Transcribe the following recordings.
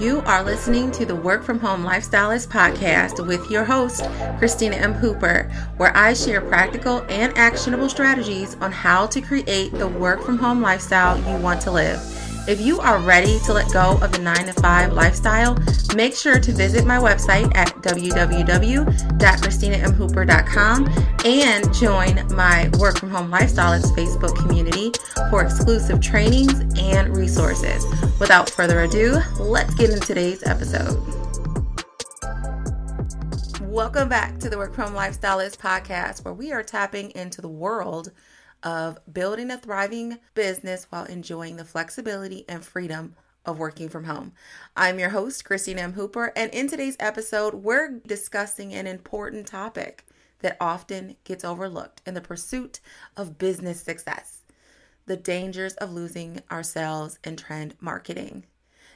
You are listening to the Work From Home Lifestylist podcast with your host, Christina M. Hooper, where I share practical and actionable strategies on how to create the work from home lifestyle you want to live. If you are ready to let go of the 9 to 5 lifestyle, make sure to visit my website at www.christinamhooper.com and join my Work From Home Lifestylist Facebook community for exclusive trainings and resources. Without further ado, let's get into today's episode. Welcome back to the Work From Home podcast, where we are tapping into the world of building a thriving business while enjoying the flexibility and freedom of working from home. I'm your host, Christina M. Hooper, and in today's episode, we're discussing an important topic that often gets overlooked in the pursuit of business success the dangers of losing ourselves in trend marketing.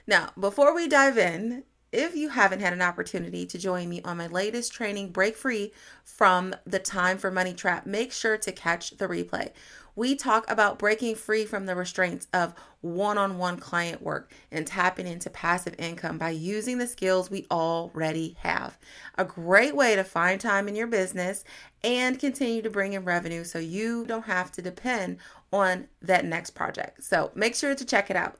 Now, before we dive in, if you haven't had an opportunity to join me on my latest training, Break Free from the Time for Money Trap, make sure to catch the replay. We talk about breaking free from the restraints of one on one client work and tapping into passive income by using the skills we already have. A great way to find time in your business and continue to bring in revenue so you don't have to depend on that next project. So make sure to check it out.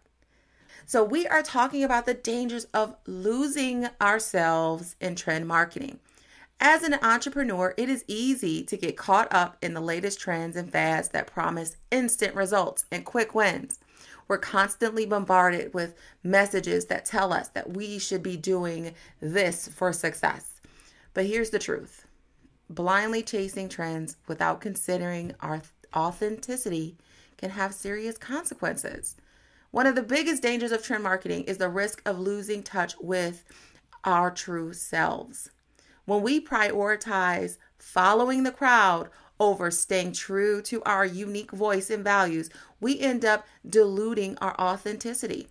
So, we are talking about the dangers of losing ourselves in trend marketing. As an entrepreneur, it is easy to get caught up in the latest trends and fads that promise instant results and quick wins. We're constantly bombarded with messages that tell us that we should be doing this for success. But here's the truth blindly chasing trends without considering our authenticity can have serious consequences. One of the biggest dangers of trend marketing is the risk of losing touch with our true selves. When we prioritize following the crowd over staying true to our unique voice and values, we end up diluting our authenticity.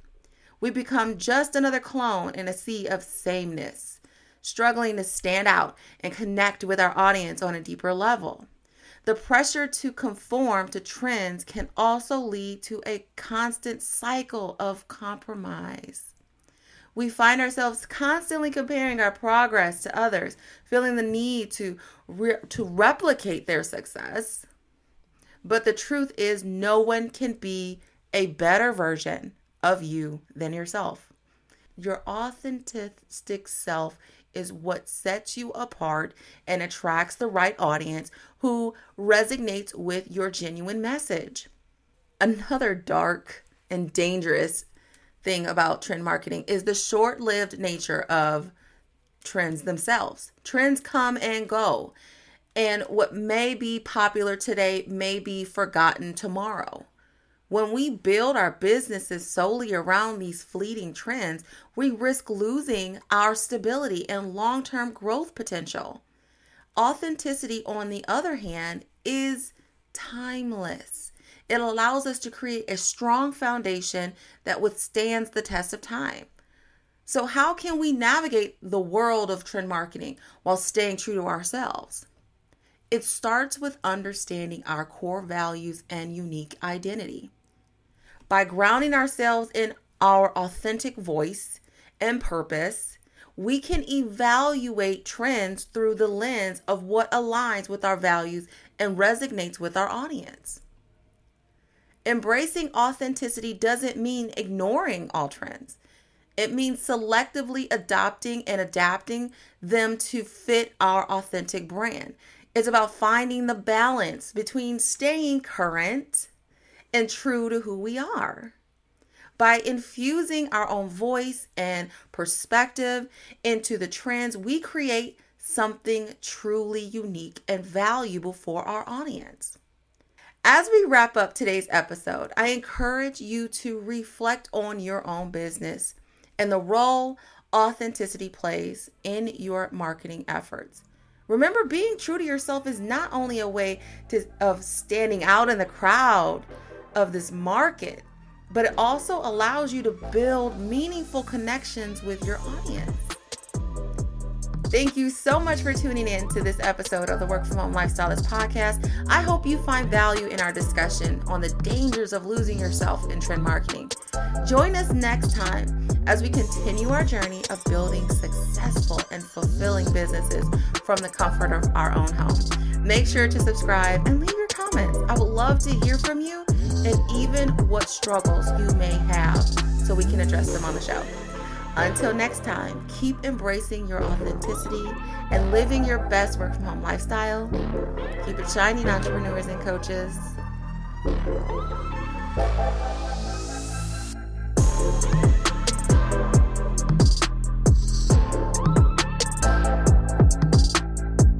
We become just another clone in a sea of sameness, struggling to stand out and connect with our audience on a deeper level. The pressure to conform to trends can also lead to a constant cycle of compromise. We find ourselves constantly comparing our progress to others, feeling the need to re- to replicate their success. But the truth is no one can be a better version of you than yourself. Your authentic self is what sets you apart and attracts the right audience who resonates with your genuine message. Another dark and dangerous thing about trend marketing is the short lived nature of trends themselves. Trends come and go, and what may be popular today may be forgotten tomorrow. When we build our businesses solely around these fleeting trends, we risk losing our stability and long term growth potential. Authenticity, on the other hand, is timeless. It allows us to create a strong foundation that withstands the test of time. So, how can we navigate the world of trend marketing while staying true to ourselves? It starts with understanding our core values and unique identity by grounding ourselves in our authentic voice and purpose, we can evaluate trends through the lens of what aligns with our values and resonates with our audience. Embracing authenticity doesn't mean ignoring all trends. It means selectively adopting and adapting them to fit our authentic brand. It's about finding the balance between staying current and true to who we are. By infusing our own voice and perspective into the trends, we create something truly unique and valuable for our audience. As we wrap up today's episode, I encourage you to reflect on your own business and the role authenticity plays in your marketing efforts. Remember, being true to yourself is not only a way to, of standing out in the crowd, of this market, but it also allows you to build meaningful connections with your audience. Thank you so much for tuning in to this episode of the Work From Home Lifestylist podcast. I hope you find value in our discussion on the dangers of losing yourself in trend marketing. Join us next time as we continue our journey of building successful and fulfilling businesses from the comfort of our own home. Make sure to subscribe and leave your comments. I would love to hear from you and even what struggles you may have so we can address them on the show. Until next time, keep embracing your authenticity and living your best work from home lifestyle. Keep it shining, entrepreneurs and coaches.